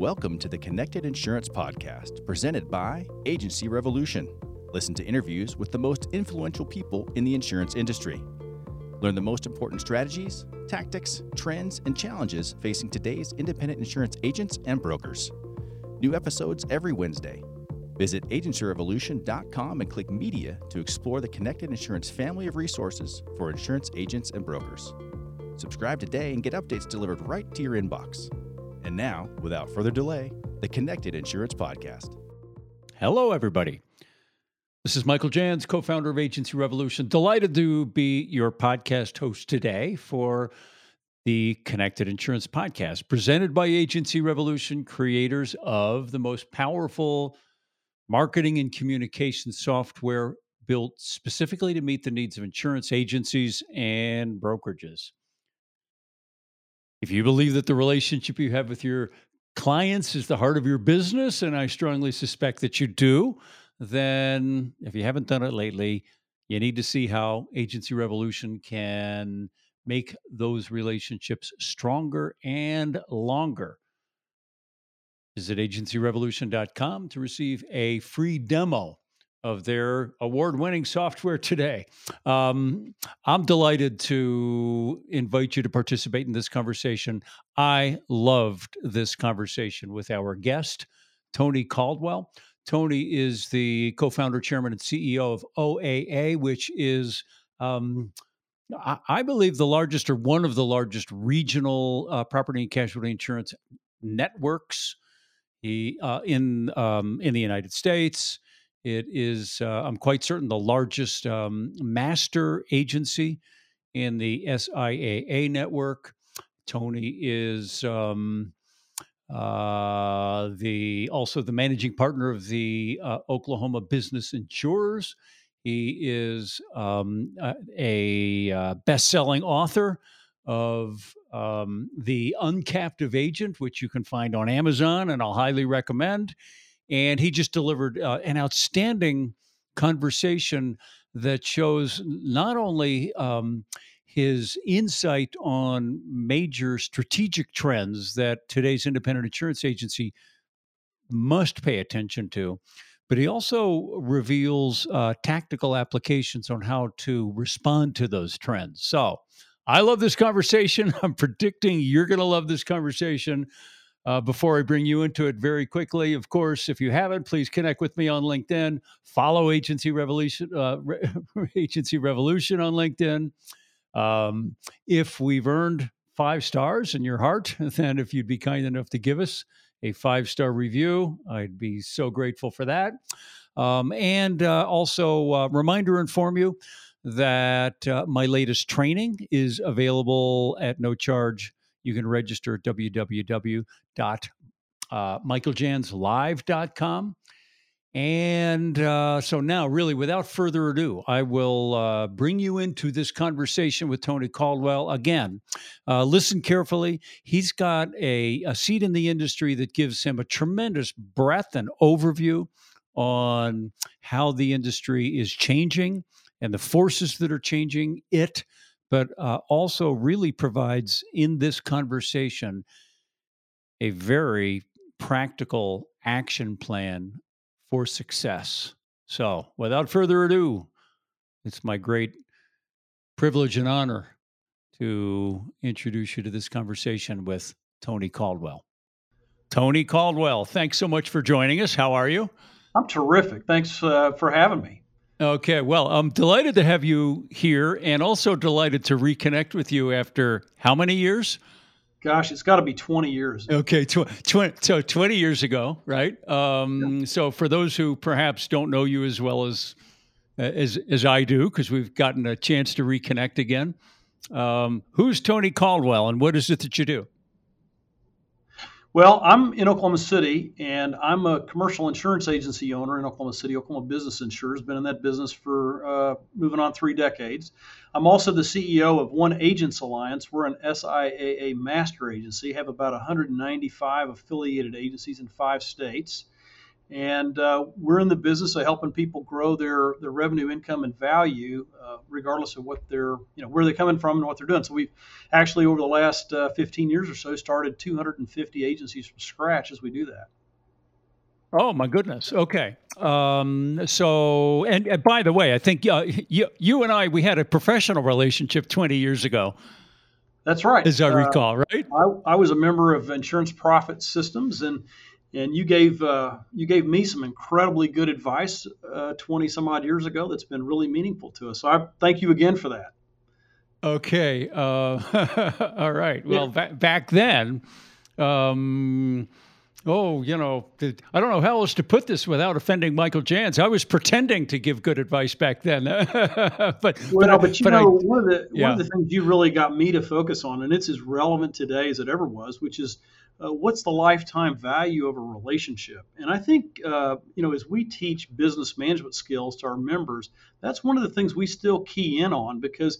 Welcome to the Connected Insurance Podcast, presented by Agency Revolution. Listen to interviews with the most influential people in the insurance industry. Learn the most important strategies, tactics, trends, and challenges facing today's independent insurance agents and brokers. New episodes every Wednesday. Visit agencyrevolution.com and click Media to explore the Connected Insurance family of resources for insurance agents and brokers. Subscribe today and get updates delivered right to your inbox. And now, without further delay, the Connected Insurance Podcast. Hello, everybody. This is Michael Jans, co founder of Agency Revolution. Delighted to be your podcast host today for the Connected Insurance Podcast, presented by Agency Revolution, creators of the most powerful marketing and communication software built specifically to meet the needs of insurance agencies and brokerages. If you believe that the relationship you have with your clients is the heart of your business, and I strongly suspect that you do, then if you haven't done it lately, you need to see how Agency Revolution can make those relationships stronger and longer. Visit agencyrevolution.com to receive a free demo of their award winning software today. Um, I'm delighted to invite you to participate in this conversation. I loved this conversation with our guest, Tony Caldwell. Tony is the co founder, chairman, and CEO of OAA, which is. Um, I believe the largest or one of the largest regional uh, property and casualty insurance networks he, uh, in um, in the United States. It is, uh, I'm quite certain, the largest um, master agency in the SIAA network. Tony is um, uh, the also the managing partner of the uh, Oklahoma Business Insurers. He is um, a, a best-selling author of um, the Uncaptive Agent, which you can find on Amazon, and I'll highly recommend and he just delivered uh, an outstanding conversation that shows not only um, his insight on major strategic trends that today's independent insurance agency must pay attention to, but he also reveals uh, tactical applications on how to respond to those trends. So I love this conversation. I'm predicting you're going to love this conversation. Uh, before I bring you into it very quickly, of course, if you haven't, please connect with me on LinkedIn. Follow Agency Revolution, uh, Re- Agency Revolution on LinkedIn. Um, if we've earned five stars in your heart, then if you'd be kind enough to give us a five star review, I'd be so grateful for that. Um, and uh, also, uh, reminder inform you that uh, my latest training is available at no charge you can register at www.michaeljanslive.com. And uh, so now, really, without further ado, I will uh, bring you into this conversation with Tony Caldwell. Again, uh, listen carefully. He's got a, a seat in the industry that gives him a tremendous breadth and overview on how the industry is changing and the forces that are changing it but uh, also really provides in this conversation a very practical action plan for success. So, without further ado, it's my great privilege and honor to introduce you to this conversation with Tony Caldwell. Tony Caldwell, thanks so much for joining us. How are you? I'm terrific. Thanks uh, for having me. Okay, well, I'm delighted to have you here and also delighted to reconnect with you after how many years? Gosh, it's got to be 20 years. Okay, tw- tw- so 20 years ago, right? Um, yeah. So for those who perhaps don't know you as well as as as I do, because we've gotten a chance to reconnect again, um, who's Tony Caldwell and what is it that you do? Well, I'm in Oklahoma City, and I'm a commercial insurance agency owner in Oklahoma City. Oklahoma Business Insurers been in that business for uh, moving on three decades. I'm also the CEO of One Agents Alliance. We're an SIAA master agency, have about 195 affiliated agencies in five states, And uh, we're in the business of helping people grow their, their revenue, income, and value, uh, regardless of what they're, you know, where they're coming from and what they're doing. So we've actually, over the last uh, 15 years or so, started 250 agencies from scratch as we do that. Oh my goodness. Okay. Um, so, and, and, by the way, I think uh, you, you and I we had a professional relationship 20 years ago. That's right. As I uh, recall, right? I, I, was a member of Insurance Profit Systems, and and you gave uh, you gave me some incredibly good advice uh, 20 some odd years ago that's been really meaningful to us. So I thank you again for that. Okay. Uh, all right. Well, yeah. ba- back then. Um, oh, you know, I don't know how else to put this without offending Michael Jans. I was pretending to give good advice back then, but well, but, but you but know, I, one of the yeah. one of the things you really got me to focus on, and it's as relevant today as it ever was, which is uh, what's the lifetime value of a relationship? And I think, uh, you know, as we teach business management skills to our members, that's one of the things we still key in on because,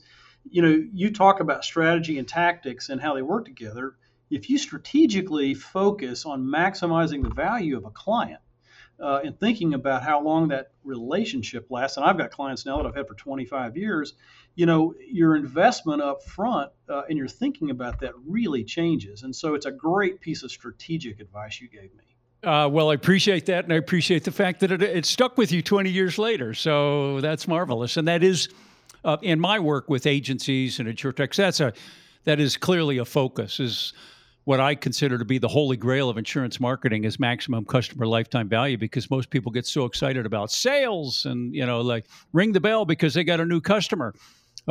you know, you talk about strategy and tactics and how they work together if you strategically focus on maximizing the value of a client uh, and thinking about how long that relationship lasts, and I've got clients now that I've had for 25 years, you know, your investment up front uh, and your thinking about that really changes. And so it's a great piece of strategic advice you gave me. Uh, well, I appreciate that, and I appreciate the fact that it, it, stuck with you 20 years later. So that's marvelous, and that is uh, in my work with agencies and insurtechs. That's a that is clearly a focus. Is what I consider to be the holy grail of insurance marketing is maximum customer lifetime value because most people get so excited about sales and you know like ring the bell because they got a new customer.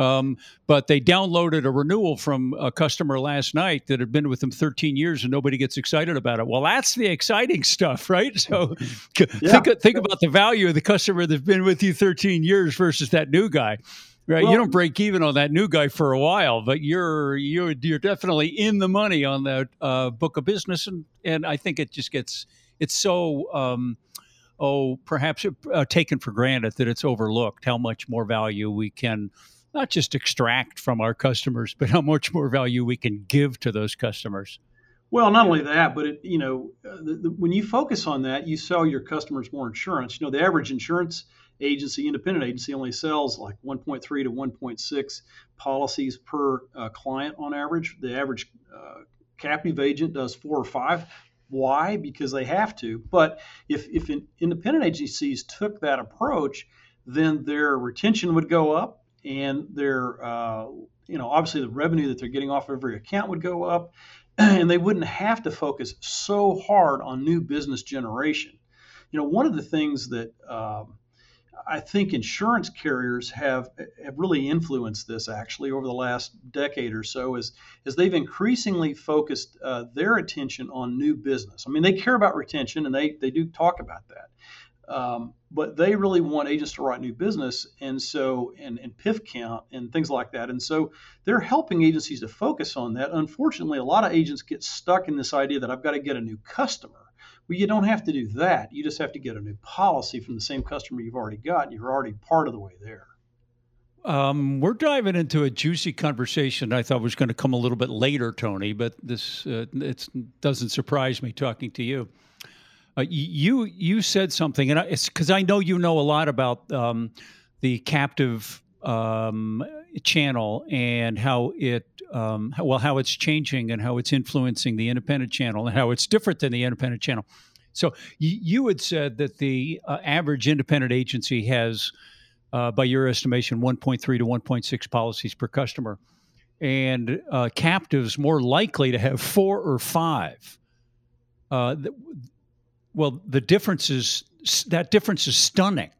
Um, but they downloaded a renewal from a customer last night that had been with them 13 years and nobody gets excited about it. Well, that's the exciting stuff, right? So yeah. think, think about the value of the customer that's been with you 13 years versus that new guy right? Well, you don't break even on that new guy for a while, but you're you're you're definitely in the money on that uh, book of business, and and I think it just gets it's so. Um, oh, perhaps uh, taken for granted that it's overlooked how much more value we can not just extract from our customers, but how much more value we can give to those customers. Well, not only that, but it, you know, uh, the, the, when you focus on that, you sell your customers more insurance. You know, the average insurance agency, independent agency, only sells like 1.3 to 1.6 policies per uh, client on average. The average uh, captive agent does four or five. Why? Because they have to. But if, if independent agencies took that approach, then their retention would go up and their, uh, you know, obviously the revenue that they're getting off of every account would go up and they wouldn't have to focus so hard on new business generation. You know, one of the things that um, I think insurance carriers have have really influenced this actually over the last decade or so is, as they've increasingly focused uh, their attention on new business. I mean, they care about retention and they they do talk about that, um, but they really want agents to write new business and so and, and PIF count and things like that. And so they're helping agencies to focus on that. Unfortunately, a lot of agents get stuck in this idea that I've got to get a new customer well, you don't have to do that. You just have to get a new policy from the same customer you've already got. You're already part of the way there. Um, we're diving into a juicy conversation I thought was going to come a little bit later, Tony, but this uh, it doesn't surprise me talking to you. Uh, you you said something, and it's because I know you know a lot about um, the captive um, channel and how it um, well how it's changing and how it's influencing the independent channel and how it's different than the independent channel. So you, you had said that the uh, average independent agency has, uh, by your estimation, 1.3 to 1.6 policies per customer, and uh, captives more likely to have four or five. Uh, well, the difference is that difference is stunning.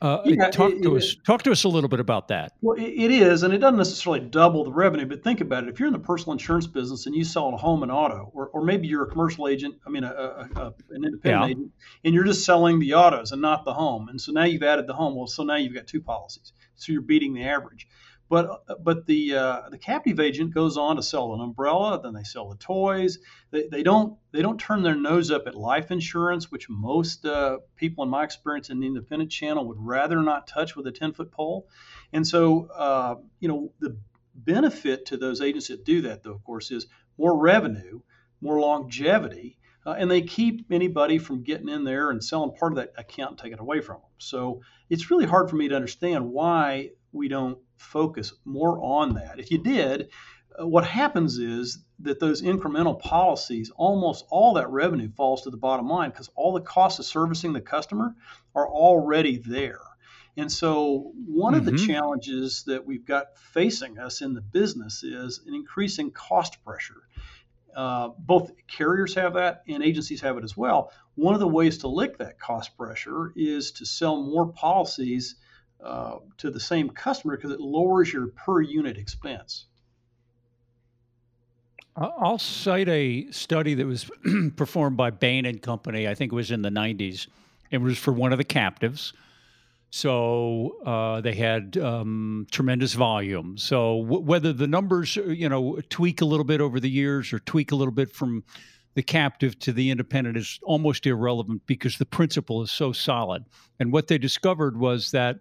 Uh, yeah, talk it, to it, us. Talk to us a little bit about that. Well, it is, and it doesn't necessarily double the revenue. But think about it: if you're in the personal insurance business and you sell a home and auto, or, or maybe you're a commercial agent, I mean, a, a, a an independent yeah. agent, and you're just selling the autos and not the home, and so now you've added the home. Well, so now you've got two policies, so you're beating the average. But but the uh, the captive agent goes on to sell an umbrella, then they sell the toys. They, they don't they don't turn their nose up at life insurance, which most uh, people in my experience in the independent channel would rather not touch with a ten foot pole. And so uh, you know the benefit to those agents that do that, though, of course, is more revenue, more longevity, uh, and they keep anybody from getting in there and selling part of that account and taking it away from them. So it's really hard for me to understand why we don't focus more on that. If you did, uh, what happens is that those incremental policies, almost all that revenue falls to the bottom line because all the costs of servicing the customer are already there. And so, one mm-hmm. of the mm-hmm. challenges that we've got facing us in the business is an increasing cost pressure. Uh, both carriers have that and agencies have it as well. One of the ways to lick that cost pressure is to sell more policies uh, to the same customer because it lowers your per unit expense. I'll cite a study that was performed by Bain and Company. I think it was in the 90s. It was for one of the captives. So uh, they had um, tremendous volume. So w- whether the numbers, uh, you know, tweak a little bit over the years or tweak a little bit from the captive to the independent is almost irrelevant because the principle is so solid. And what they discovered was that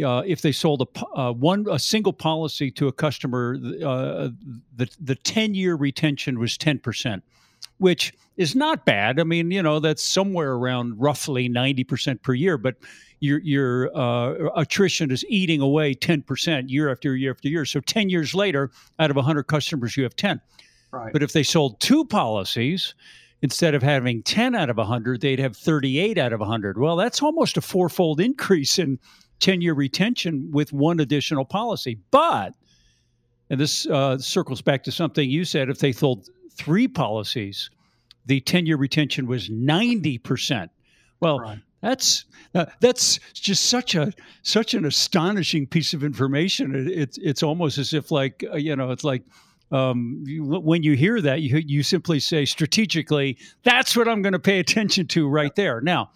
uh, if they sold a uh, one a single policy to a customer, uh, the the ten year retention was ten percent, which is not bad. I mean, you know, that's somewhere around roughly ninety percent per year, but your your uh, attrition is eating away ten percent year after year after year. So ten years later, out of hundred customers, you have ten. Right. But if they sold two policies, instead of having 10 out of 100 they'd have 38 out of 100 well that's almost a fourfold increase in 10 year retention with one additional policy. But, and this uh, circles back to something you said, if they sold three policies, the 10 year retention was 90%. Well, right. That's uh, that's just such a such an astonishing piece of information. It, it's it's almost as if like uh, you know it's like um, you, when you hear that you you simply say strategically that's what I'm going to pay attention to right there. Now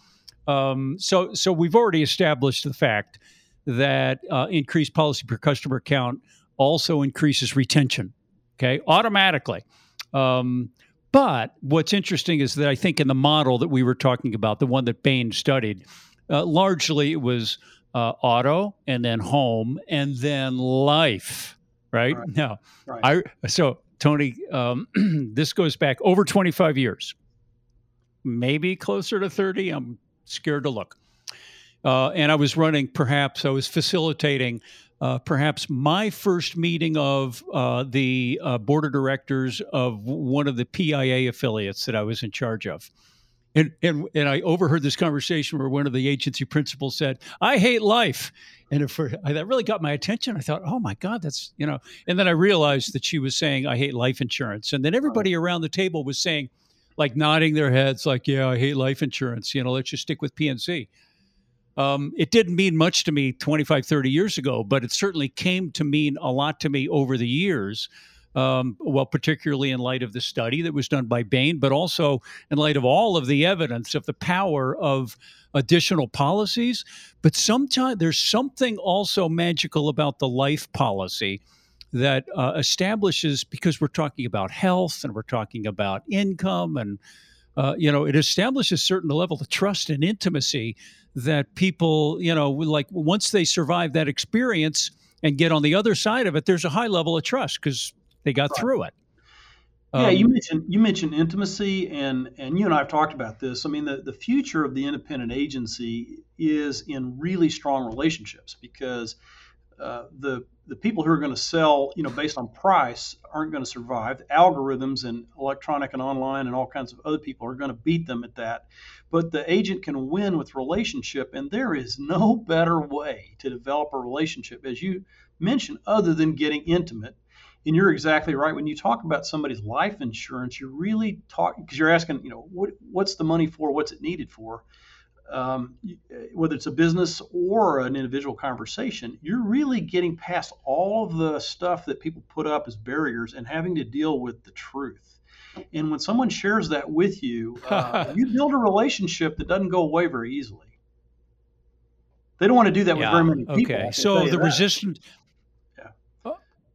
um, so, so we've already established the fact that uh, increased policy per customer count also increases retention. Okay, automatically. Um, but what's interesting is that I think in the model that we were talking about, the one that Bain studied, uh, largely it was uh, auto and then home and then life. Right, right. now, right. I so Tony, um, this goes back over 25 years, maybe closer to 30. I'm scared to look. Uh, and I was running, perhaps, I was facilitating uh, perhaps my first meeting of uh, the uh, board of directors of one of the PIA affiliates that I was in charge of. And, and, and I overheard this conversation where one of the agency principals said, I hate life. And for, that really got my attention. I thought, oh my God, that's, you know, and then I realized that she was saying, I hate life insurance. And then everybody around the table was saying, like nodding their heads, like, yeah, I hate life insurance. You know, let's just stick with PNC. Um, it didn't mean much to me 25, 30 years ago, but it certainly came to mean a lot to me over the years. Um, well, particularly in light of the study that was done by Bain, but also in light of all of the evidence of the power of additional policies. But sometimes there's something also magical about the life policy that uh, establishes because we're talking about health and we're talking about income and uh, you know it establishes certain level of trust and intimacy that people you know like once they survive that experience and get on the other side of it there's a high level of trust because they got right. through it yeah, you um, mentioned you mentioned intimacy, and and you and I have talked about this. I mean, the, the future of the independent agency is in really strong relationships because uh, the the people who are going to sell, you know, based on price, aren't going to survive. Algorithms and electronic and online and all kinds of other people are going to beat them at that. But the agent can win with relationship, and there is no better way to develop a relationship, as you mentioned, other than getting intimate. And you're exactly right. When you talk about somebody's life insurance, you're really talking because you're asking, you know, what, what's the money for? What's it needed for? Um, whether it's a business or an individual conversation, you're really getting past all of the stuff that people put up as barriers and having to deal with the truth. And when someone shares that with you, uh, you build a relationship that doesn't go away very easily. They don't want to do that yeah, with very many people. Okay, so the resistance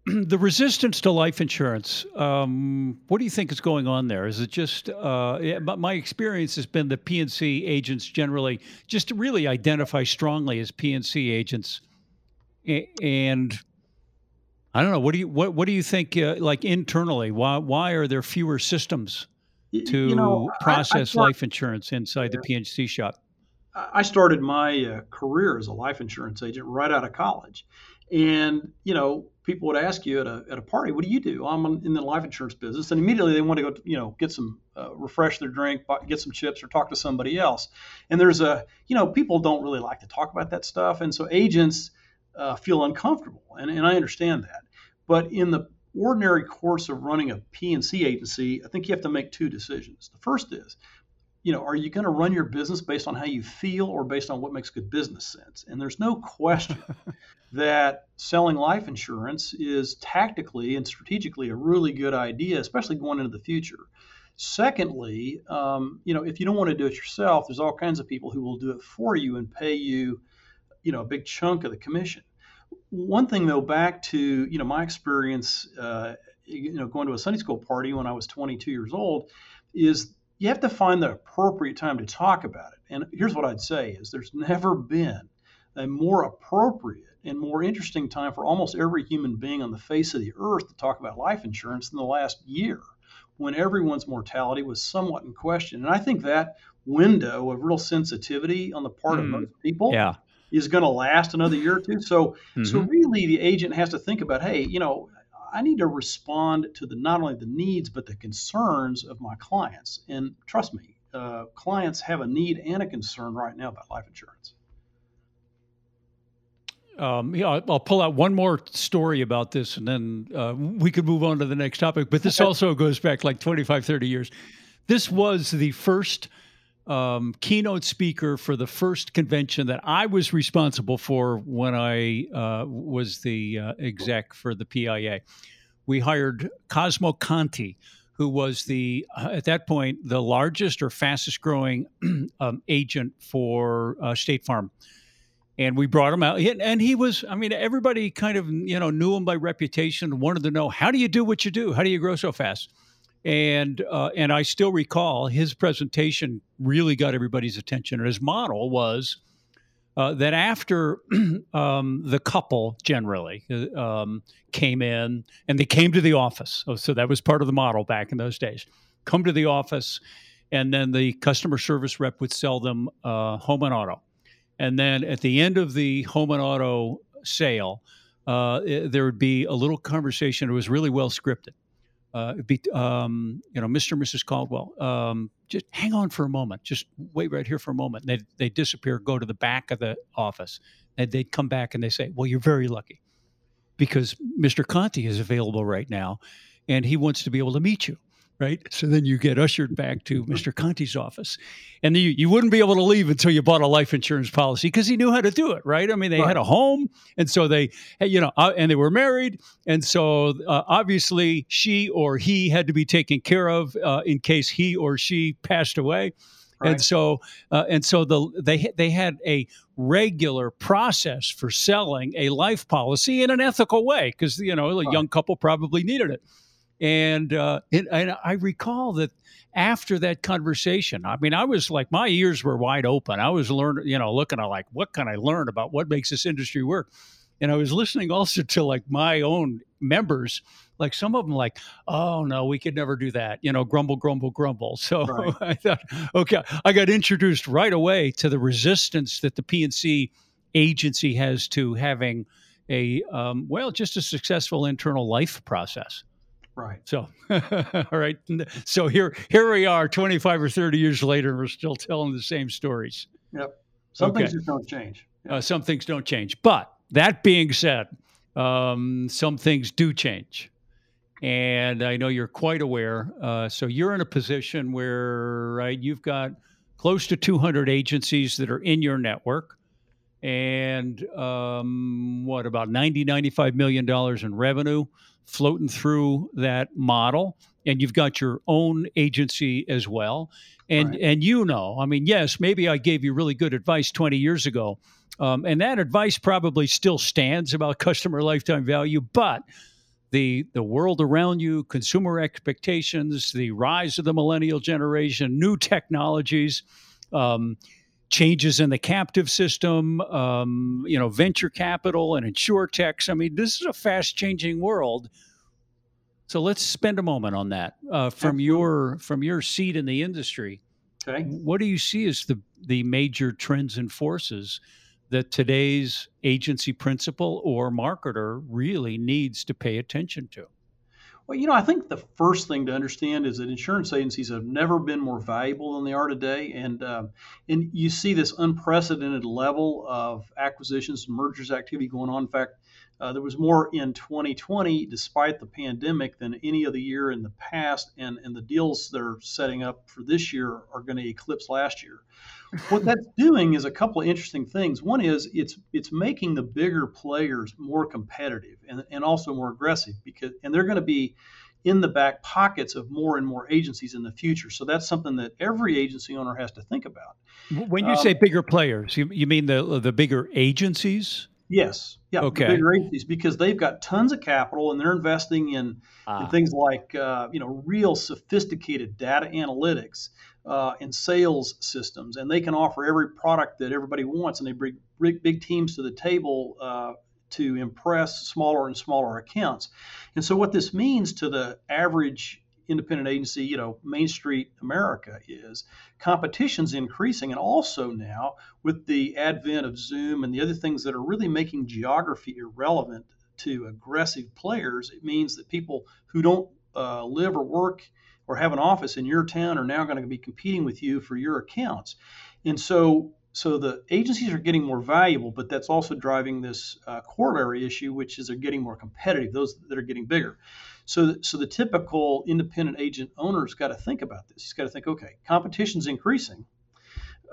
the resistance to life insurance. Um, what do you think is going on there? Is it just uh, yeah, my experience has been that PNC agents generally just really identify strongly as PNC agents, and I don't know. What do you what what do you think? Uh, like internally, why why are there fewer systems to you know, process I, I life insurance inside yeah. the PNC shop? I started my uh, career as a life insurance agent right out of college. And, you know, people would ask you at a, at a party, what do you do? I'm in the life insurance business. And immediately they want to go, you know, get some, uh, refresh their drink, get some chips or talk to somebody else. And there's a, you know, people don't really like to talk about that stuff. And so agents uh, feel uncomfortable. And, and I understand that. But in the ordinary course of running a P&C agency, I think you have to make two decisions. The first is, you know, are you going to run your business based on how you feel or based on what makes good business sense? And there's no question that selling life insurance is tactically and strategically a really good idea, especially going into the future. Secondly, um, you know, if you don't want to do it yourself, there's all kinds of people who will do it for you and pay you, you know, a big chunk of the commission. One thing though, back to you know my experience, uh, you know, going to a Sunday school party when I was 22 years old, is you have to find the appropriate time to talk about it. And here's what I'd say is there's never been a more appropriate and more interesting time for almost every human being on the face of the earth to talk about life insurance than the last year when everyone's mortality was somewhat in question. And I think that window of real sensitivity on the part mm, of most people yeah. is going to last another year or two. So, mm-hmm. so really, the agent has to think about, hey, you know, I need to respond to the not only the needs but the concerns of my clients. And trust me, uh, clients have a need and a concern right now about life insurance. Um, yeah, I'll pull out one more story about this and then uh, we could move on to the next topic. But this also goes back like 25, 30 years. This was the first um, keynote speaker for the first convention that I was responsible for when I uh, was the uh, exec for the PIA. We hired Cosmo Conti, who was the uh, at that point the largest or fastest growing um, agent for uh, State Farm. And we brought him out, and he was. I mean, everybody kind of you know knew him by reputation, wanted to know how do you do what you do, how do you grow so fast and uh, and I still recall his presentation really got everybody's attention. And his model was uh, that after um, the couple generally uh, um, came in and they came to the office, oh, so that was part of the model back in those days. Come to the office, and then the customer service rep would sell them uh, home and auto, and then at the end of the home and auto sale. Uh, there would be a little conversation. It was really well scripted uh, be, um, you know, Mr. and Mrs. Caldwell, um, just hang on for a moment. Just wait right here for a moment. They they disappear, go to the back of the office, and they'd come back and they say, "Well, you're very lucky, because Mr. Conti is available right now, and he wants to be able to meet you." Right? So then you get ushered back to Mr. Conti's office. And you, you wouldn't be able to leave until you bought a life insurance policy because he knew how to do it, right? I mean, they right. had a home. And so they, you know, uh, and they were married. And so uh, obviously she or he had to be taken care of uh, in case he or she passed away. Right. And so, uh, and so the they they had a regular process for selling a life policy in an ethical way because you know a young couple probably needed it. And, uh, it, and I recall that after that conversation, I mean, I was like, my ears were wide open. I was learning, you know, looking at like, what can I learn about what makes this industry work? And I was listening also to like my own members, like some of them, like, oh no, we could never do that, you know, grumble, grumble, grumble. So right. I thought, okay, I got introduced right away to the resistance that the PNC agency has to having a, um, well, just a successful internal life process. Right. So, all right. So here, here we are, 25 or 30 years later, and we're still telling the same stories. Yep. Some okay. things just don't change. Uh, some things don't change. But that being said, um, some things do change. And I know you're quite aware. Uh, so you're in a position where, right, you've got close to 200 agencies that are in your network and um, what about 90 95 million dollars in revenue floating through that model and you've got your own agency as well and right. and you know i mean yes maybe i gave you really good advice 20 years ago um, and that advice probably still stands about customer lifetime value but the the world around you consumer expectations the rise of the millennial generation new technologies um, changes in the captive system, um, you know, venture capital and insurtechs. I mean, this is a fast changing world. So let's spend a moment on that uh, from Absolutely. your from your seat in the industry. Okay. What do you see as the the major trends and forces that today's agency principal or marketer really needs to pay attention to? Well, you know, I think the first thing to understand is that insurance agencies have never been more valuable than they are today, and uh, and you see this unprecedented level of acquisitions and mergers activity going on. In fact, uh, there was more in 2020, despite the pandemic, than any other year in the past. And, and the deals they're setting up for this year are going to eclipse last year. What that's doing is a couple of interesting things. One is it's it's making the bigger players more competitive and, and also more aggressive because and they're going to be in the back pockets of more and more agencies in the future. So that's something that every agency owner has to think about. When you um, say bigger players, you, you mean the the bigger agencies? Yes. Yeah. Okay. bigger agencies because they've got tons of capital and they're investing in, ah. in things like uh, you know real sophisticated data analytics uh, and sales systems, and they can offer every product that everybody wants, and they bring big, teams to the table. Uh, to impress smaller and smaller accounts. And so, what this means to the average independent agency, you know, Main Street America is. Competition's increasing, and also now with the advent of Zoom and the other things that are really making geography irrelevant to aggressive players, it means that people who don't uh, live or work or have an office in your town are now going to be competing with you for your accounts. And so so the agencies are getting more valuable, but that's also driving this uh, corollary issue, which is they're getting more competitive. Those that are getting bigger. So, so the typical independent agent owner's got to think about this. He's got to think, okay, competition's increasing.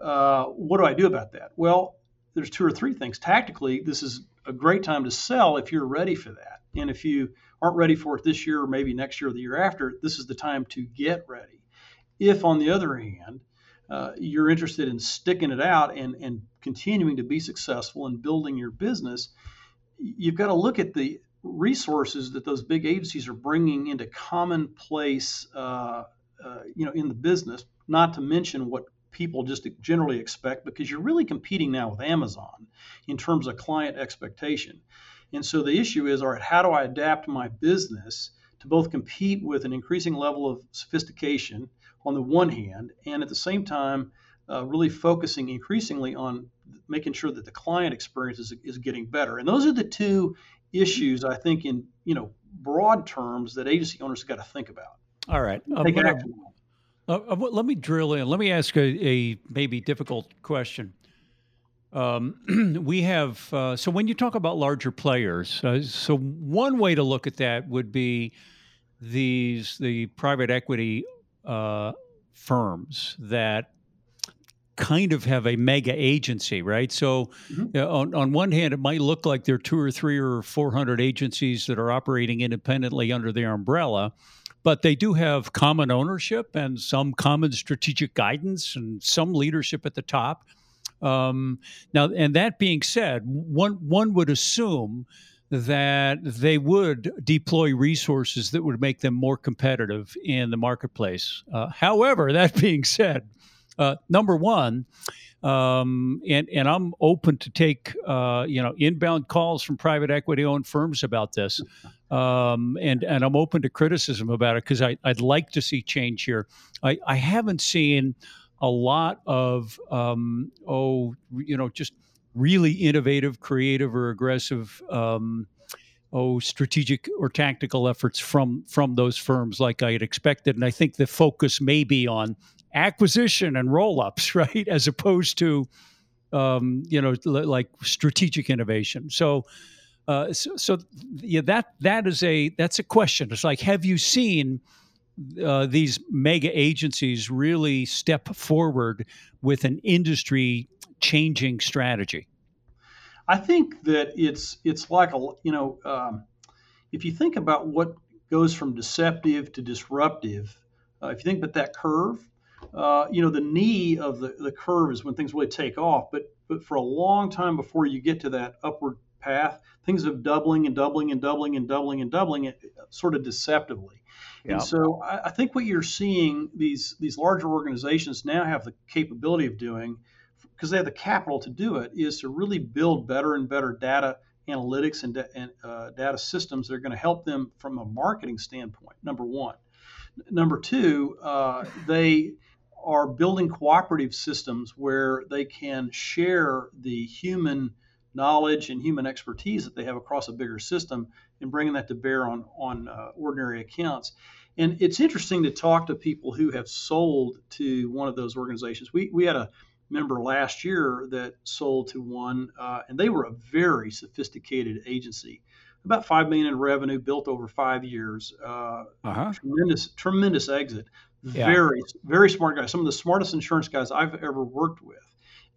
Uh, what do I do about that? Well, there's two or three things. Tactically, this is a great time to sell if you're ready for that. And if you aren't ready for it this year or maybe next year or the year after, this is the time to get ready. If, on the other hand, uh, you're interested in sticking it out and, and continuing to be successful and building your business, you've got to look at the resources that those big agencies are bringing into commonplace, uh, uh, you know, in the business. Not to mention what people just generally expect, because you're really competing now with Amazon in terms of client expectation. And so the issue is, all right, how do I adapt my business to both compete with an increasing level of sophistication on the one hand, and at the same time, uh, really focusing increasingly on making sure that the client experience is, is getting better. And those are the two issues I think in you know broad terms that agency owners have got to think about. All right. Um, Take action. Uh, uh, let me drill in. Let me ask a, a maybe difficult question. Um, we have uh, so when you talk about larger players, uh, so one way to look at that would be these the private equity uh, firms that kind of have a mega agency, right? So, mm-hmm. uh, on, on one hand, it might look like there are two or three or 400 agencies that are operating independently under their umbrella, but they do have common ownership and some common strategic guidance and some leadership at the top. Um, now, and that being said, one, one would assume that they would deploy resources that would make them more competitive in the marketplace. Uh, however, that being said, uh, number one, um, and and I'm open to take uh, you know inbound calls from private equity owned firms about this, um, and and I'm open to criticism about it because I'd like to see change here. I, I haven't seen a lot of um, oh you know just really innovative, creative, or aggressive. Um, oh, strategic or tactical efforts from from those firms like I had expected, and I think the focus may be on acquisition and roll ups, right, as opposed to um, you know like strategic innovation. So, uh, so, so, yeah, that that is a that's a question. It's like, have you seen uh, these mega agencies really step forward with an industry changing strategy? I think that it's it's like a you know um, if you think about what goes from deceptive to disruptive, uh, if you think about that curve, uh, you know, the knee of the, the curve is when things really take off. But but for a long time before you get to that upward path, things are doubling and doubling and doubling and doubling and doubling it sort of deceptively. And so I, I think what you're seeing these these larger organizations now have the capability of doing because they have the capital to do it is to really build better and better data analytics and, and uh, data systems that are going to help them from a marketing standpoint. Number one. Number two, uh, they are building cooperative systems where they can share the human knowledge and human expertise that they have across a bigger system and bringing that to bear on on uh, ordinary accounts. And it's interesting to talk to people who have sold to one of those organizations. We we had a member last year that sold to one, uh, and they were a very sophisticated agency, about five million in revenue, built over five years. Uh, uh-huh. Tremendous, tremendous exit. Yeah. Very, very smart guys. Some of the smartest insurance guys I've ever worked with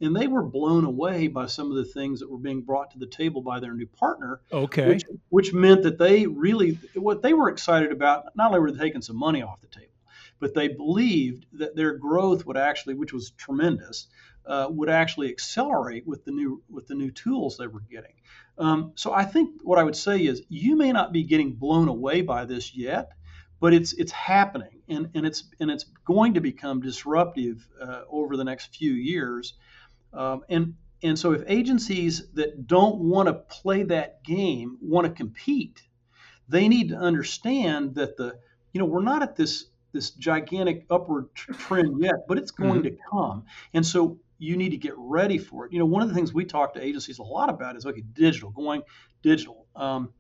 and they were blown away by some of the things that were being brought to the table by their new partner. Okay. Which, which, meant that they really, what they were excited about, not only were they taking some money off the table, but they believed that their growth would actually, which was tremendous, uh, would actually accelerate with the new with the new tools they were getting. Um, so I think what I would say is you may not be getting blown away by this yet, but it's it's happening and, and it's and it's going to become disruptive uh, over the next few years. Um, and and so if agencies that don't want to play that game want to compete, they need to understand that the you know we're not at this this gigantic upward trend yet, but it's going mm-hmm. to come. And so you need to get ready for it. You know, one of the things we talk to agencies a lot about is okay, digital, going digital. Um,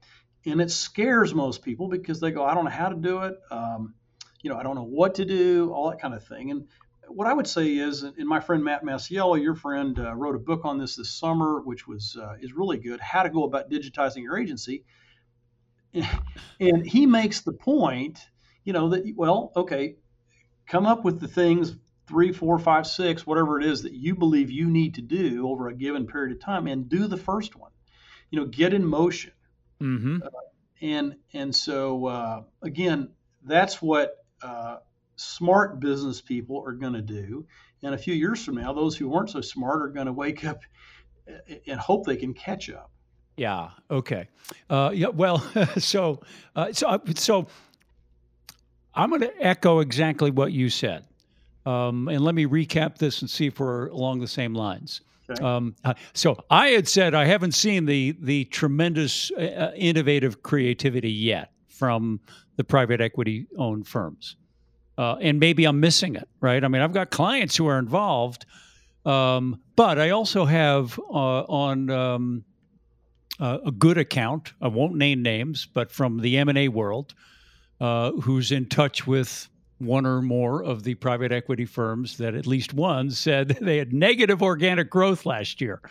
and it scares most people because they go, I don't know how to do it. Um, you know, I don't know what to do, all that kind of thing. And what I would say is, and my friend Matt Masiello, your friend, uh, wrote a book on this this summer, which was uh, is really good. How to go about digitizing your agency, and he makes the point, you know, that well, okay, come up with the things three, four, five, six, whatever it is that you believe you need to do over a given period of time, and do the first one. You know, get in motion. Mm-hmm. Uh, and and so uh, again, that's what uh, smart business people are going to do. And a few years from now, those who weren't so smart are going to wake up and hope they can catch up. Yeah. Okay. Uh, yeah. Well, so uh, so uh, so I'm going to echo exactly what you said, um, and let me recap this and see if we're along the same lines. Okay. Um, uh, so I had said I haven't seen the the tremendous uh, uh, innovative creativity yet from the private equity owned firms uh, and maybe I'm missing it, right? I mean, I've got clients who are involved, um, but I also have uh, on um, uh, a good account. I won't name names, but from the M and A world, uh, who's in touch with one or more of the private equity firms that at least one said they had negative organic growth last year,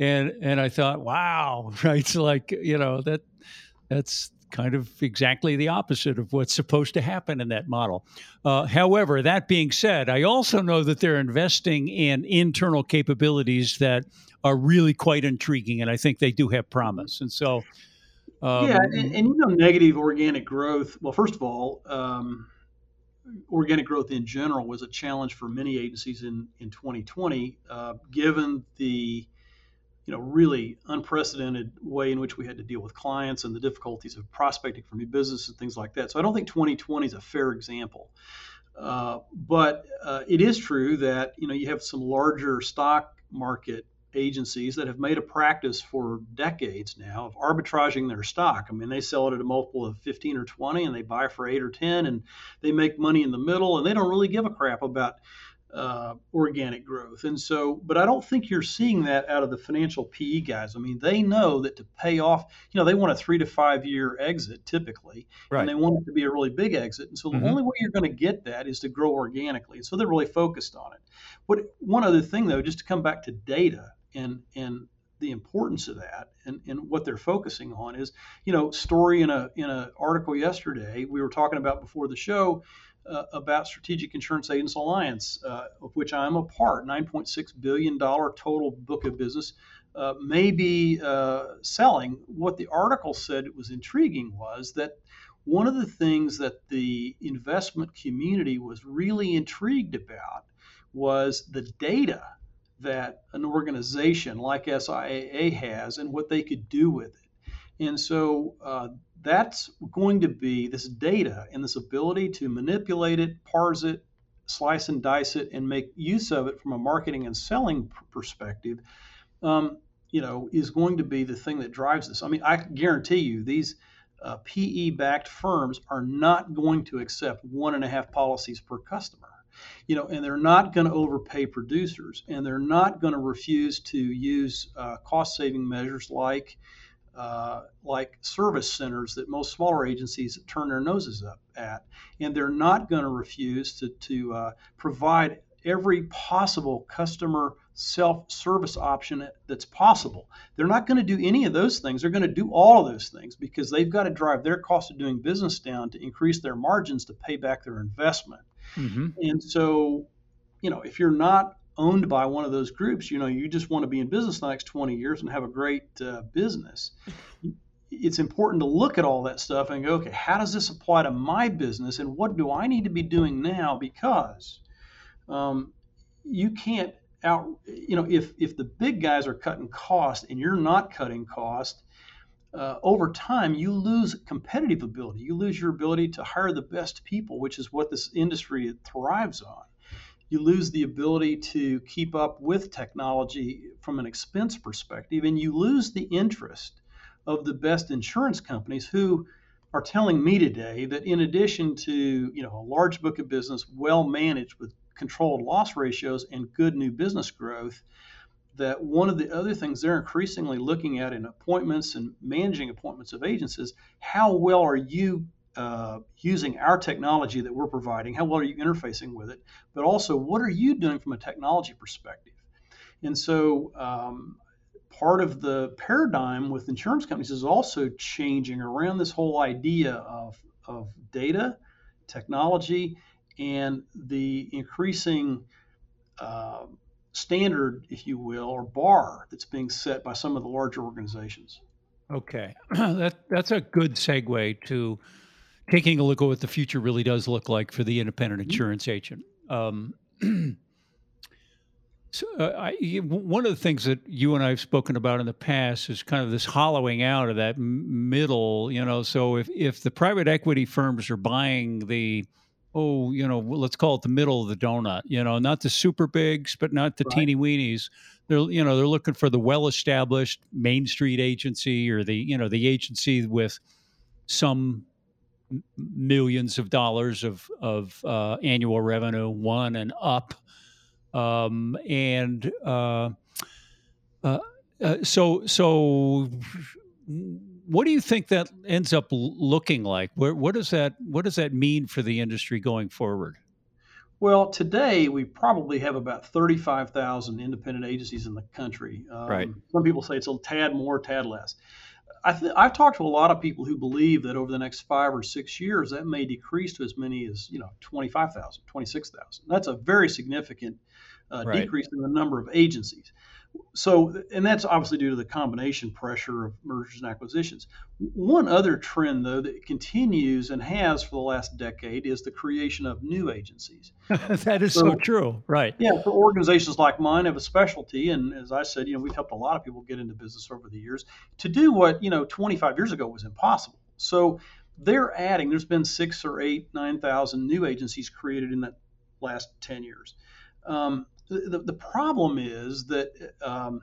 and and I thought, wow, right? It's like you know that that's kind of exactly the opposite of what's supposed to happen in that model. Uh, however, that being said, I also know that they're investing in internal capabilities that are really quite intriguing, and I think they do have promise. And so, um, yeah, and, and, you know, negative organic growth. Well, first of all, um, organic growth in general was a challenge for many agencies in in 2020, uh, given the you know, really unprecedented way in which we had to deal with clients and the difficulties of prospecting for new business and things like that. So I don't think 2020 is a fair example. Uh, but uh, it is true that you know you have some larger stock market agencies that have made a practice for decades now of arbitraging their stock. I mean, they sell it at a multiple of 15 or 20 and they buy for 8 or 10 and they make money in the middle and they don't really give a crap about uh, organic growth. And so, but I don't think you're seeing that out of the financial PE guys. I mean, they know that to pay off, you know, they want a three to five year exit typically, right. and they want it to be a really big exit. And so, the mm-hmm. only way you're going to get that is to grow organically. And so, they're really focused on it. What one other thing though, just to come back to data and and the importance of that and, and what they're focusing on is, you know, story in a in an article yesterday we were talking about before the show uh, about Strategic Insurance Agents Alliance, uh, of which I'm a part, $9.6 billion total book of business, uh, may be uh, selling. What the article said was intriguing was that one of the things that the investment community was really intrigued about was the data that an organization like SIAA has and what they could do with it. And so uh, that's going to be this data and this ability to manipulate it, parse it, slice and dice it, and make use of it from a marketing and selling perspective. Um, you know, is going to be the thing that drives this. I mean, I guarantee you these uh, PE-backed firms are not going to accept one and a half policies per customer. You know, and they're not going to overpay producers, and they're not going to refuse to use uh, cost-saving measures like uh, like service centers that most smaller agencies turn their noses up at, and they're not going to refuse to to uh, provide every possible customer self-service option that's possible. They're not going to do any of those things. They're going to do all of those things because they've got to drive their cost of doing business down to increase their margins to pay back their investment. Mm-hmm. And so, you know, if you're not owned by one of those groups, you know, you just want to be in business the next 20 years and have a great uh, business. It's important to look at all that stuff and go, okay, how does this apply to my business and what do I need to be doing now? Because um, you can't out, you know, if, if the big guys are cutting cost and you're not cutting cost, uh, over time you lose competitive ability. You lose your ability to hire the best people, which is what this industry thrives on you lose the ability to keep up with technology from an expense perspective, and you lose the interest of the best insurance companies who are telling me today that in addition to you know a large book of business well managed with controlled loss ratios and good new business growth that one of the other things they're increasingly looking at in appointments and managing appointments of agents is how well are you uh, using our technology that we're providing? How well are you interfacing with it? But also, what are you doing from a technology perspective? And so, um, part of the paradigm with insurance companies is also changing around this whole idea of, of data, technology, and the increasing uh, standard, if you will, or bar that's being set by some of the larger organizations. Okay, that that's a good segue to taking a look at what the future really does look like for the independent mm-hmm. insurance agent. Um, so uh, I, one of the things that you and I have spoken about in the past is kind of this hollowing out of that middle. You know, so if if the private equity firms are buying the oh, you know, let's call it the middle of the donut. You know, not the super bigs, but not the right. teeny weenies. They're you know they're looking for the well established Main Street agency or the you know the agency with some millions of dollars of of uh, annual revenue, one and up, um, and uh, uh, uh so so. What do you think that ends up looking like? Where, what does that what does that mean for the industry going forward? Well, today we probably have about 35,000 independent agencies in the country. Um, right. Some people say it's a tad more, tad less. I th- I've talked to a lot of people who believe that over the next five or six years, that may decrease to as many as you know 25,000, 26,000. That's a very significant uh, right. decrease in the number of agencies so, and that's obviously due to the combination pressure of mergers and acquisitions. One other trend, though, that continues and has for the last decade is the creation of new agencies. that is so, so, true, right? Yeah, for organizations like mine have a specialty, and as I said, you know, we've helped a lot of people get into business over the years to do what you know 25 years ago was impossible. So they're adding. There's been six or eight, nine thousand new agencies created in that last 10 years. Um, the, the problem is that um,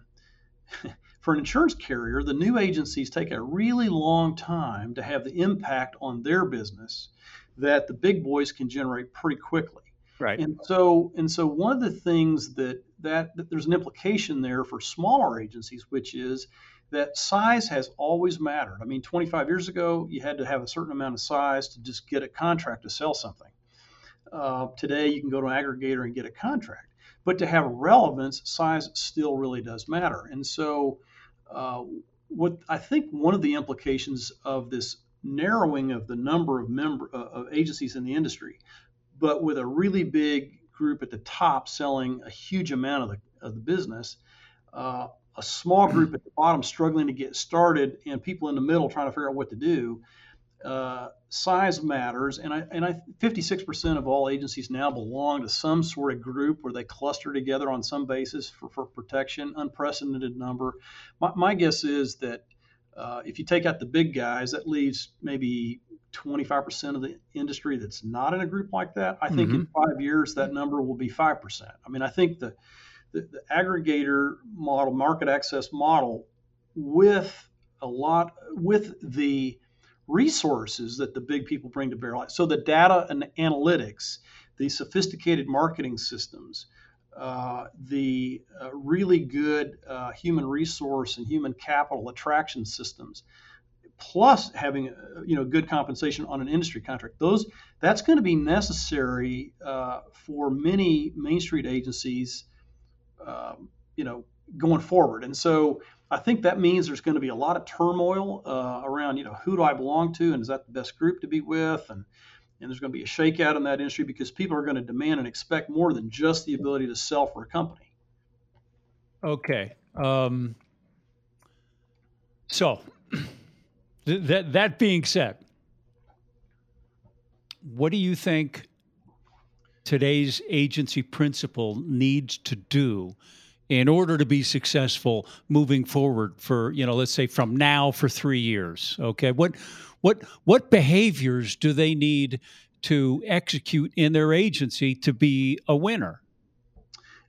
for an insurance carrier, the new agencies take a really long time to have the impact on their business that the big boys can generate pretty quickly. Right. And so and so one of the things that, that that there's an implication there for smaller agencies, which is that size has always mattered. I mean, 25 years ago, you had to have a certain amount of size to just get a contract to sell something. Uh, today, you can go to an aggregator and get a contract. But to have relevance, size still really does matter. And so, uh, what I think one of the implications of this narrowing of the number of member uh, of agencies in the industry, but with a really big group at the top selling a huge amount of the of the business, uh, a small group at the bottom struggling to get started, and people in the middle trying to figure out what to do uh, size matters, and I and I 56% of all agencies now belong to some sort of group where they cluster together on some basis for, for protection. Unprecedented number. My, my guess is that uh, if you take out the big guys, that leaves maybe 25% of the industry that's not in a group like that. I think mm-hmm. in five years that number will be five percent. I mean, I think the the, the aggregator model, market access model, with a lot with the resources that the big people bring to bear. So the data and analytics, the sophisticated marketing systems, uh, the uh, really good uh, human resource and human capital attraction systems, plus having uh, you know good compensation on an industry contract. Those that's going to be necessary uh, for many Main Street agencies, um, you know, going forward. And so I think that means there's going to be a lot of turmoil uh, around, you know, who do I belong to, and is that the best group to be with, and and there's going to be a shakeout in that industry because people are going to demand and expect more than just the ability to sell for a company. Okay. Um, so th- that that being said, what do you think today's agency principal needs to do in order to be successful moving forward for you know let's say from now for 3 years okay what what what behaviors do they need to execute in their agency to be a winner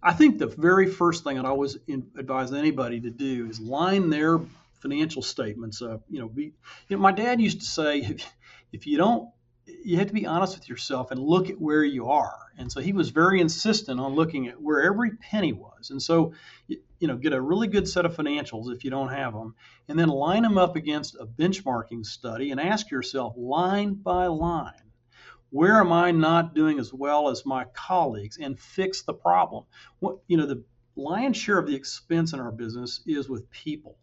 I think the very first thing I'd always advise anybody to do is line their financial statements up. You know, be, you know, my dad used to say, if, if you don't you have to be honest with yourself and look at where you are. And so he was very insistent on looking at where every penny was. And so, you know, get a really good set of financials if you don't have them, and then line them up against a benchmarking study and ask yourself line by line, where am I not doing as well as my colleagues and fix the problem? What, you know, the lion's share of the expense in our business is with people.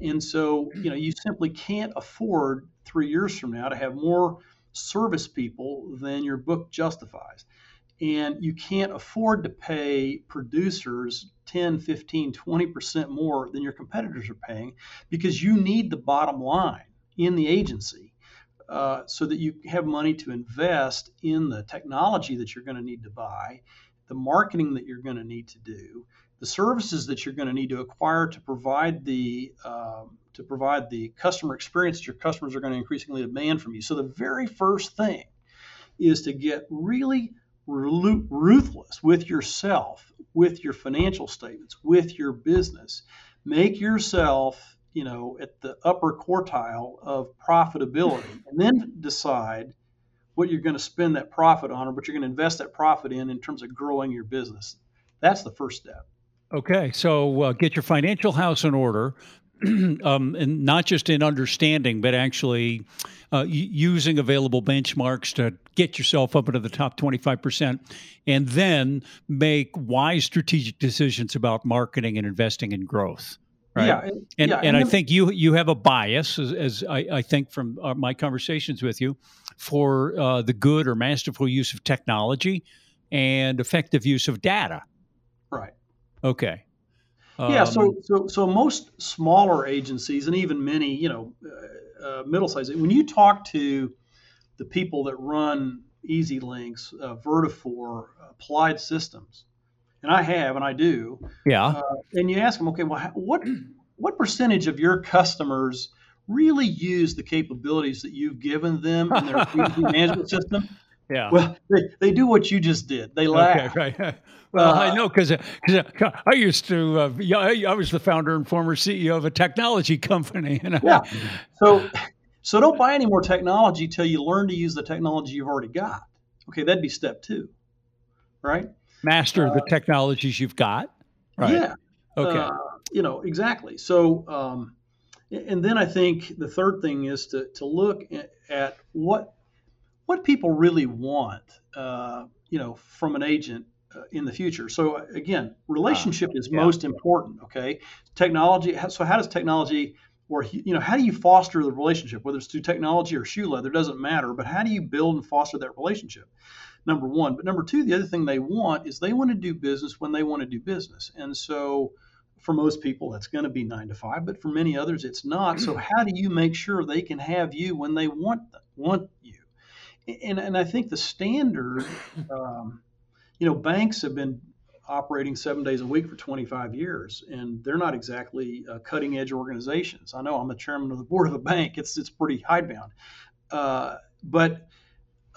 And so, you know, you simply can't afford three years from now to have more service people than your book justifies. And you can't afford to pay producers 10, 15, 20% more than your competitors are paying because you need the bottom line in the agency uh, so that you have money to invest in the technology that you're going to need to buy, the marketing that you're going to need to do, the services that you're going to need to acquire to provide the um, to provide the customer experience that your customers are going to increasingly demand from you. So the very first thing is to get really ruthless with yourself, with your financial statements, with your business. Make yourself, you know, at the upper quartile of profitability, and then decide what you're going to spend that profit on or what you're going to invest that profit in in terms of growing your business. That's the first step. Okay, so uh, get your financial house in order, um, and not just in understanding, but actually uh, using available benchmarks to get yourself up into the top 25%, and then make wise strategic decisions about marketing and investing in growth. Right. Yeah, and, and, yeah, and, and I think you you have a bias, as, as I, I, think from uh, my conversations with you, for uh, the good or masterful use of technology and effective use of data. Right. Okay. Um, yeah. So, um, so, so most smaller agencies and even many, you know, uh, uh, middle-sized. When you talk to the people that run EZLynx, uh, Vertafore, Applied Systems, and I have, and I do. Yeah. Uh, and you ask them, okay, well, what what percentage of your customers really use the capabilities that you've given them in their management system? Yeah. Well, they, they do what you just did. They laugh. Okay, right. Well, uh, I know because uh, I used to. Uh, yeah, I was the founder and former CEO of a technology company. And yeah. So, so don't buy any more technology till you learn to use the technology you've already got. Okay, that'd be step two, right? Master the uh, technologies you've got. Right. Yeah. Okay. Uh, you know exactly. So, um, and then I think the third thing is to to look at what what people really want. Uh, you know, from an agent uh, in the future. So again, relationship is yeah. most important. Okay, technology. So how does technology, or you know, how do you foster the relationship? Whether it's through technology or shoe leather, doesn't matter. But how do you build and foster that relationship? Number one. But number two, the other thing they want is they want to do business when they want to do business. And so for most people, that's going to be nine to five. But for many others, it's not. So how do you make sure they can have you when they want them, want you? And and I think the standard. Um, you know, banks have been operating seven days a week for 25 years, and they're not exactly uh, cutting edge organizations. I know I'm the chairman of the board of a bank; it's it's pretty hidebound. Uh, but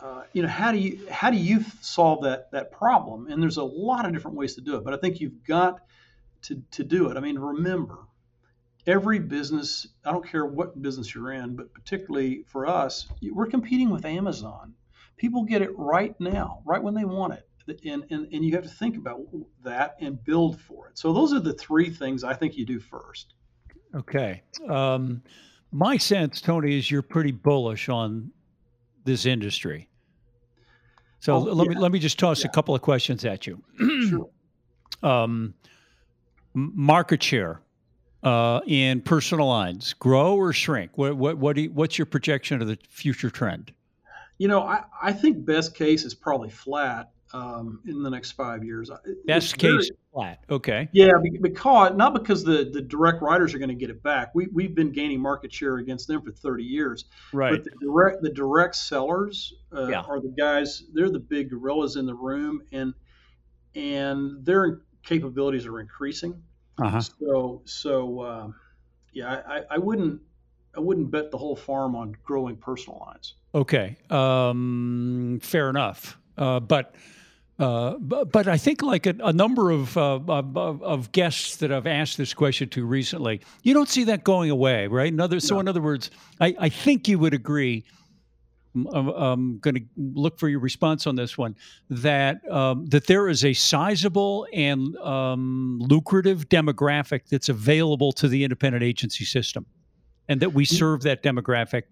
uh, you know, how do you how do you solve that that problem? And there's a lot of different ways to do it, but I think you've got to to do it. I mean, remember, every business, I don't care what business you're in, but particularly for us, we're competing with Amazon. People get it right now, right when they want it. And, and, and you have to think about that and build for it. So those are the three things I think you do first. Okay. Um, my sense, Tony, is you're pretty bullish on this industry. So oh, let yeah. me let me just toss yeah. a couple of questions at you. sure. Um, market share uh, in personal lines, grow or shrink? What what what you, what's your projection of the future trend? You know, I, I think best case is probably flat um, in the next five years. Best case flat. Okay. Yeah, because not because the, the direct writers are going to get it back. We we've been gaining market share against them for 30 years. Right. But the direct the direct sellers uh, yeah. are the guys. They're the big gorillas in the room, and and their capabilities are increasing. Uh-huh. So so um, yeah, I, I wouldn't I wouldn't bet the whole farm on growing personal lines. Okay, um, fair enough. Uh, but uh, but, but, I think like a, a number of, uh, of, of guests that I've asked this question to recently, you don't see that going away, right? In other, no. So in other words, I, I think you would agree. I'm, I'm going to look for your response on this one. That um, that there is a sizable and um, lucrative demographic that's available to the independent agency system, and that we serve that demographic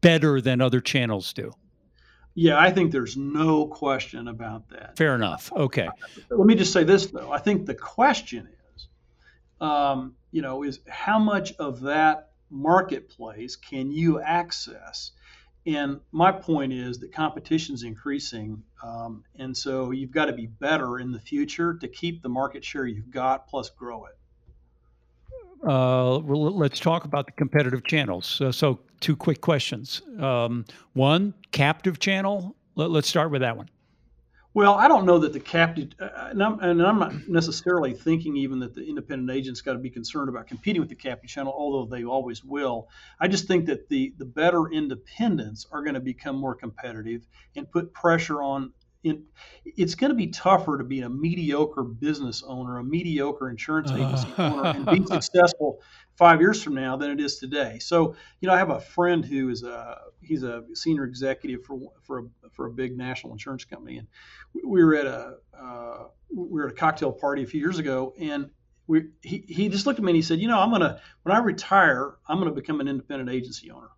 better than other channels do. Yeah, I think there's no question about that. Fair enough. Okay. Let me just say this though. I think the question is, um, you know, is how much of that marketplace can you access? And my point is that competition is increasing, um, and so you've got to be better in the future to keep the market share you've got plus grow it. Uh, let's talk about the competitive channels. So, so two quick questions. Um, one, captive channel. Let, us start with that one. Well, I don't know that the captive, uh, and, I'm, and I'm not necessarily thinking even that the independent agents got to be concerned about competing with the captive channel, although they always will. I just think that the the better independents are going to become more competitive and put pressure on in, it's going to be tougher to be a mediocre business owner, a mediocre insurance agency uh. owner, and be successful five years from now than it is today. So, you know, I have a friend who is a he's a senior executive for for a, for a big national insurance company, and we were at a uh, we were at a cocktail party a few years ago, and we he, he just looked at me and he said, you know, I'm gonna when I retire, I'm gonna become an independent agency owner.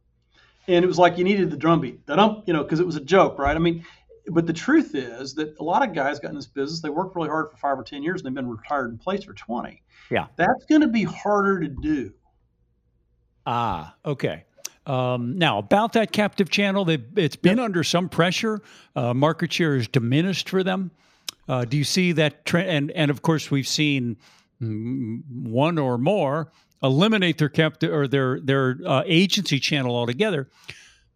And it was like you needed the drumbeat, that um, you know, because it was a joke, right? I mean, but the truth is that a lot of guys got in this business. They worked really hard for five or ten years, and they've been retired in place for twenty. Yeah, that's going to be harder to do. Ah, okay. Um, now about that captive channel, it's been yep. under some pressure. Uh, market share is diminished for them. Uh, do you see that trend? And and of course, we've seen one or more eliminate their captive or their their uh, agency channel altogether,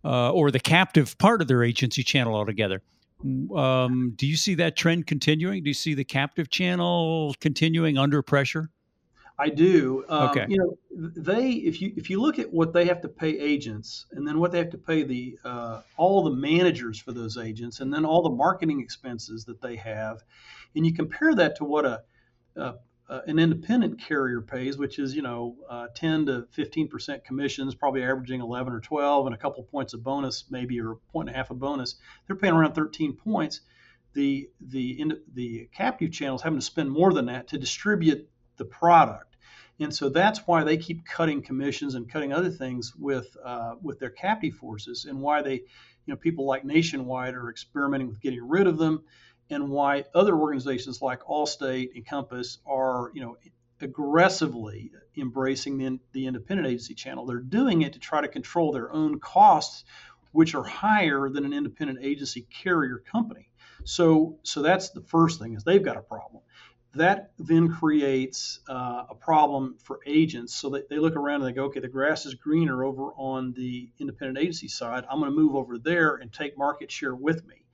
uh, or the captive part of their agency channel altogether. Um, do you see that trend continuing? Do you see the captive channel continuing under pressure? I do. Um, okay. You know, they if you if you look at what they have to pay agents, and then what they have to pay the uh, all the managers for those agents, and then all the marketing expenses that they have, and you compare that to what a, a uh, an independent carrier pays, which is you know uh, 10 to 15 percent commissions, probably averaging 11 or 12, and a couple points of bonus, maybe or a point and a half of bonus. They're paying around 13 points. The the the captive channels having to spend more than that to distribute the product, and so that's why they keep cutting commissions and cutting other things with uh, with their captive forces, and why they, you know, people like Nationwide are experimenting with getting rid of them and why other organizations like Allstate and Compass are, you know, aggressively embracing the, the independent agency channel. They're doing it to try to control their own costs, which are higher than an independent agency carrier company. So, so that's the first thing is they've got a problem. That then creates uh, a problem for agents. So they, they look around and they go, okay, the grass is greener over on the independent agency side. I'm going to move over there and take market share with me.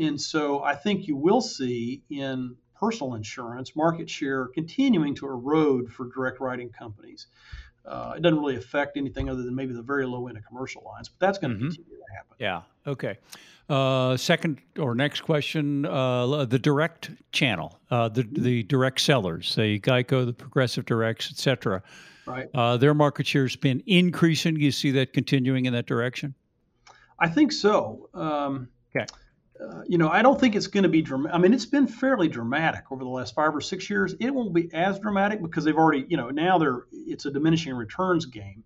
And so I think you will see in personal insurance market share continuing to erode for direct writing companies. Uh, it doesn't really affect anything other than maybe the very low end of commercial lines, but that's going to mm-hmm. continue to happen. Yeah. Okay. Uh, second or next question: uh, the direct channel, uh, the the direct sellers, the Geico, the Progressive Directs, etc. Right. Uh, their market share has been increasing. Do you see that continuing in that direction? I think so. Um, okay. Uh, you know, I don't think it's going to be dramatic. I mean, it's been fairly dramatic over the last five or six years. It won't be as dramatic because they've already, you know, now they're it's a diminishing returns game.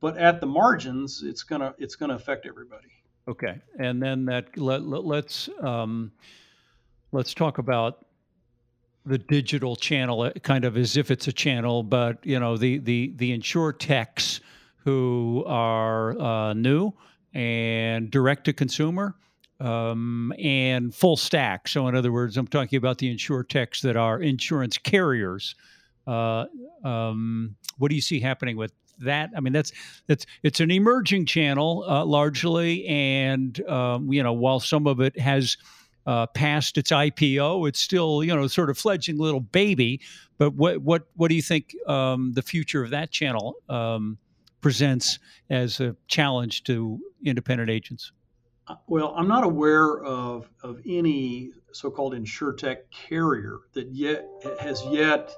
But at the margins, it's gonna it's gonna affect everybody. Okay, and then that let, let us um, let's talk about the digital channel, uh, kind of as if it's a channel, but you know the the the insurtechs who are uh, new and direct to consumer um, and full stack. So, in other words, I'm talking about the insurtechs that are insurance carriers. Uh, um, what do you see happening with that? I mean, that's that's it's an emerging channel uh, largely, and um, you know, while some of it has uh, passed its IPO, it's still you know sort of fledgling little baby. But what what what do you think um, the future of that channel um, presents as a challenge to independent agents? Uh, well, I'm not aware of of any so-called insurtech carrier that yet has yet,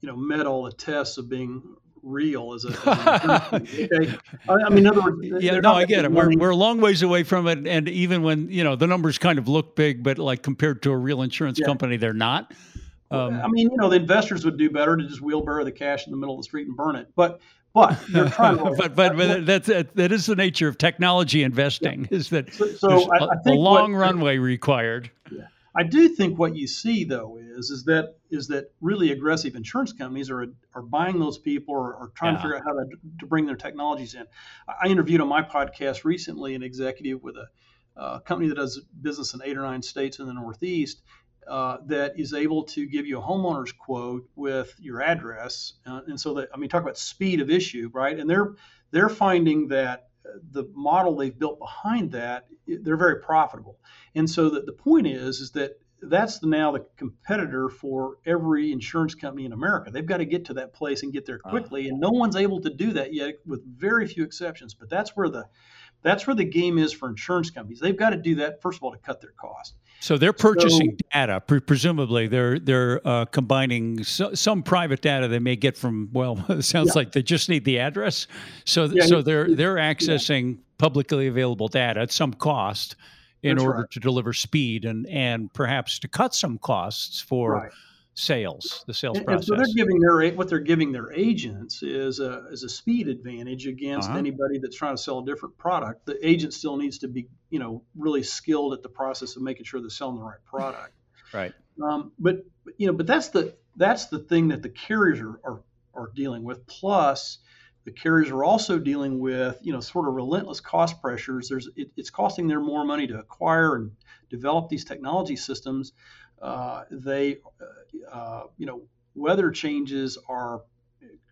you know, met all the tests of being real as a. As okay? I mean, in other words, yeah, no, I get it. We're, we're a long ways away from it, and even when you know the numbers kind of look big, but like compared to a real insurance yeah. company, they're not. Um, I mean, you know, the investors would do better to just wheelbarrow the cash in the middle of the street and burn it. But but they're trying to, but but, but that's that is the nature of technology investing yeah. is that so, so I, I a long what, runway required. Yeah. I do think what you see though is is that is that really aggressive insurance companies are are buying those people or, or trying yeah. to figure out how to, to bring their technologies in. I interviewed on my podcast recently an executive with a uh, company that does business in eight or nine states in the Northeast, uh, that is able to give you a homeowner's quote with your address. Uh, and so that I mean, talk about speed of issue, right? And they're they're finding that the model they've built behind that they're very profitable. And so that the point is is that that's the, now the competitor for every insurance company in America. They've got to get to that place and get there uh-huh. quickly, uh, and no one's able to do that yet, with very few exceptions. But that's where the that's where the game is for insurance companies. They've got to do that first of all to cut their cost. So they're purchasing so, data. Pre- presumably, they're they're uh, combining so, some private data they may get from. Well, it sounds yeah. like they just need the address. So yeah, so they're they're accessing yeah. publicly available data at some cost in That's order right. to deliver speed and and perhaps to cut some costs for. Right sales, the sales and, process. And so they're giving their what they're giving their agents is a is a speed advantage against uh-huh. anybody that's trying to sell a different product. The agent still needs to be you know really skilled at the process of making sure they're selling the right product. Right. Um, but you know, but that's the that's the thing that the carriers are are, are dealing with. Plus. The carriers are also dealing with, you know, sort of relentless cost pressures. There's, it, it's costing them more money to acquire and develop these technology systems they, uh, uh, you know, weather changes are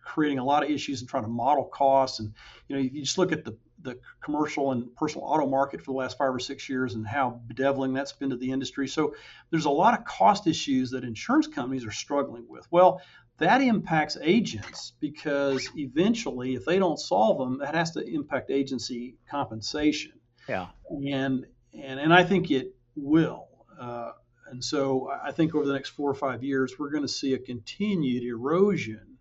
creating a lot of issues and trying to model costs. And you know, you just look at the the commercial and personal auto market for the last five or six years and how bedeviling that's been to the industry. So there's a lot of cost issues that insurance companies are struggling with. Well, that impacts agents because eventually, if they don't solve them, that has to impact agency compensation. Yeah. And and and I think it will. Uh, and so I think over the next four or five years, we're going to see a continued erosion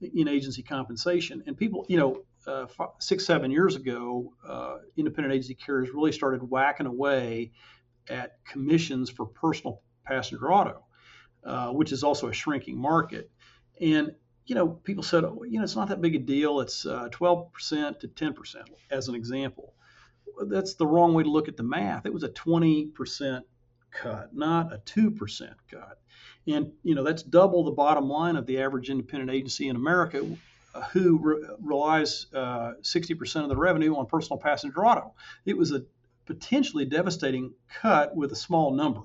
in agency compensation. And people, you know, uh, five, six, seven years ago, uh, independent agency carriers really started whacking away at commissions for personal passenger auto, uh, which is also a shrinking market. And you know, people said, oh, you know, it's not that big a deal. It's 12% uh, to 10%, as an example. That's the wrong way to look at the math. It was a 20% cut, not a 2% cut. And, you know, that's double the bottom line of the average independent agency in America uh, who re- relies uh, 60% of the revenue on personal passenger auto. It was a potentially devastating cut with a small number.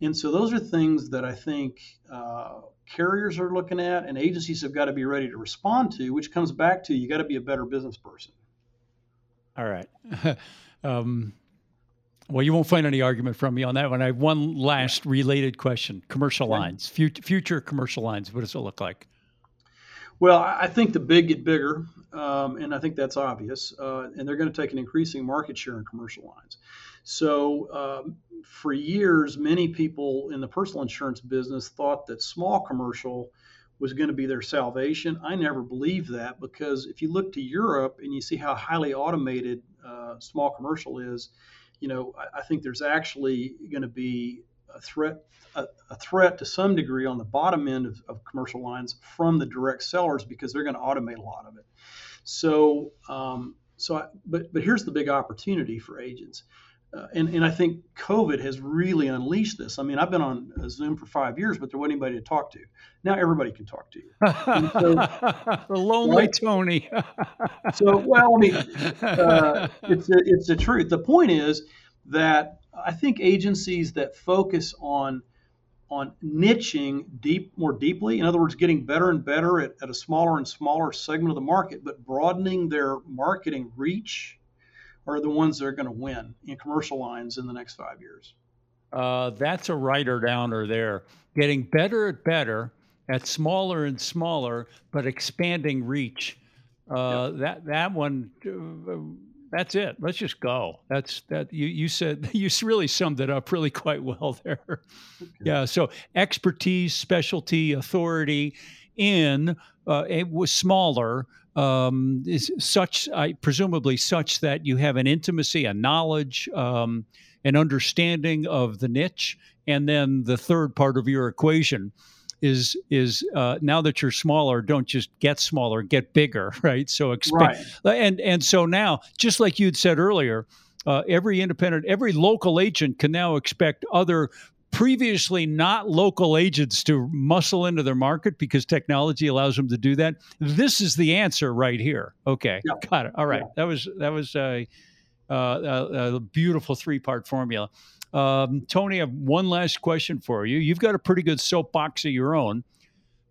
And so those are things that I think uh, carriers are looking at and agencies have got to be ready to respond to, which comes back to you got to be a better business person. All right. um, well, you won't find any argument from me on that one. I have one last related question: commercial lines, future, future commercial lines. What does it look like? Well, I think the big get bigger, um, and I think that's obvious. Uh, and they're going to take an increasing market share in commercial lines. So, um, for years, many people in the personal insurance business thought that small commercial was going to be their salvation. I never believed that because if you look to Europe and you see how highly automated uh, small commercial is, you know, I, I think there's actually going to be a threat a, a, threat to some degree on the bottom end of, of, commercial lines from the direct sellers because they're going to automate a lot of it. So, um, so I, but but here's the big opportunity for agents. Uh, and, and I think COVID has really unleashed this. I mean, I've been on Zoom for five years, but there wasn't anybody to talk to. Now everybody can talk to you. So, the lonely right? Tony. so, well, I mean, uh, it's a, it's the truth. The point is that I think agencies that focus on on niching deep more deeply, in other words, getting better and better at, at a smaller and smaller segment of the market, but broadening their marketing reach are the ones that are going to win in commercial lines in the next five years. Uh, that's a writer downer there. Getting better at better at smaller and smaller, but expanding reach. Uh, yep. That that one uh, that's it. Let's just go. That's that. You you said you really summed it up really quite well there. Okay. Yeah. So expertise, specialty, authority in uh, it was smaller. Um, is such, I presumably such that you have an intimacy, a knowledge, um, an understanding of the niche, and then the third part of your equation is is uh, now that you're smaller, don't just get smaller, get bigger, right? So expand, right. and and so now, just like you'd said earlier, uh, every independent, every local agent can now expect other previously not local agents to muscle into their market because technology allows them to do that. This is the answer right here. Okay, yeah. got it. All right, yeah. that was that was a, a, a beautiful three part formula. Um, Tony, I have one last question for you. You've got a pretty good soapbox of your own,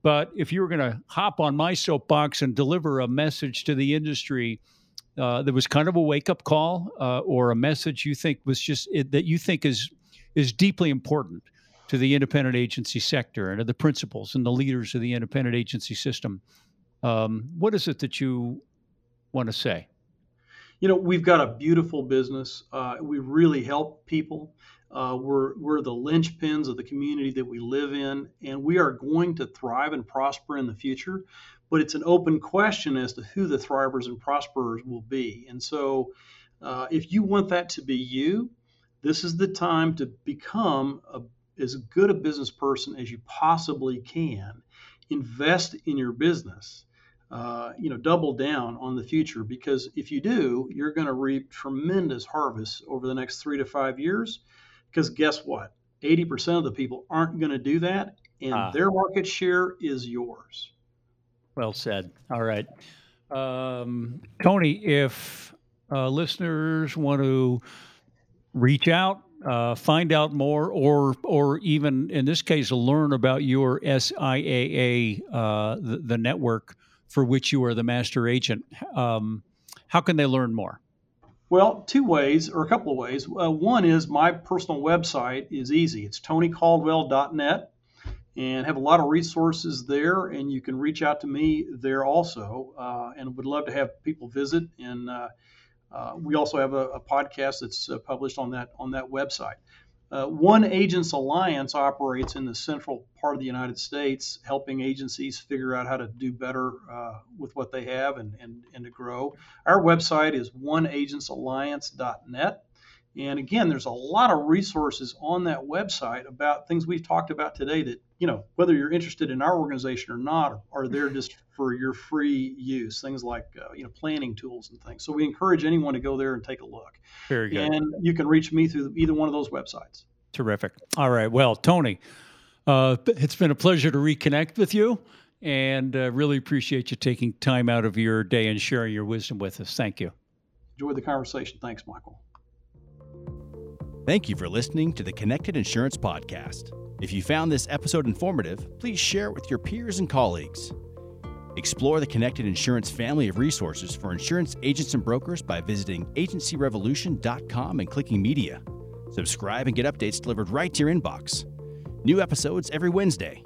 but if you were going to hop on my soapbox and deliver a message to the industry uh, that was kind of a wake up call, uh, or a message you think was just it, that you think is is deeply important to the independent agency sector and to the principals and the leaders of the independent agency system, um, what is it that you want to say? you know, we've got a beautiful business. Uh, we really help people. Uh, we're, we're the linchpins of the community that we live in, and we are going to thrive and prosper in the future. But it's an open question as to who the thrivers and prosperers will be. And so, uh, if you want that to be you, this is the time to become a, as good a business person as you possibly can. Invest in your business uh, you know, double down on the future because if you do, you're going to reap tremendous harvests over the next three to five years. Because guess what? 80% of the people aren't going to do that, and ah. their market share is yours. Well said. All right. Um, Tony, if uh, listeners want to reach out, uh, find out more, or or even in this case, learn about your SIAA, uh, the, the network, for which you are the master agent. Um, how can they learn more? Well, two ways or a couple of ways. Uh, one is my personal website is easy. It's tonycaldwell.net and have a lot of resources there and you can reach out to me there also uh, and would love to have people visit and uh, we also have a, a podcast that's uh, published on that on that website uh, One Agents Alliance operates in the central part of the United States, helping agencies figure out how to do better uh, with what they have and, and, and to grow. Our website is oneagentsalliance.net. And again, there's a lot of resources on that website about things we've talked about today that, you know, whether you're interested in our organization or not, are there just for your free use. Things like, uh, you know, planning tools and things. So we encourage anyone to go there and take a look. Very good. And you can reach me through either one of those websites. Terrific. All right. Well, Tony, uh, it's been a pleasure to reconnect with you and uh, really appreciate you taking time out of your day and sharing your wisdom with us. Thank you. Enjoyed the conversation. Thanks, Michael. Thank you for listening to the Connected Insurance Podcast. If you found this episode informative, please share it with your peers and colleagues. Explore the Connected Insurance family of resources for insurance agents and brokers by visiting agencyrevolution.com and clicking media. Subscribe and get updates delivered right to your inbox. New episodes every Wednesday.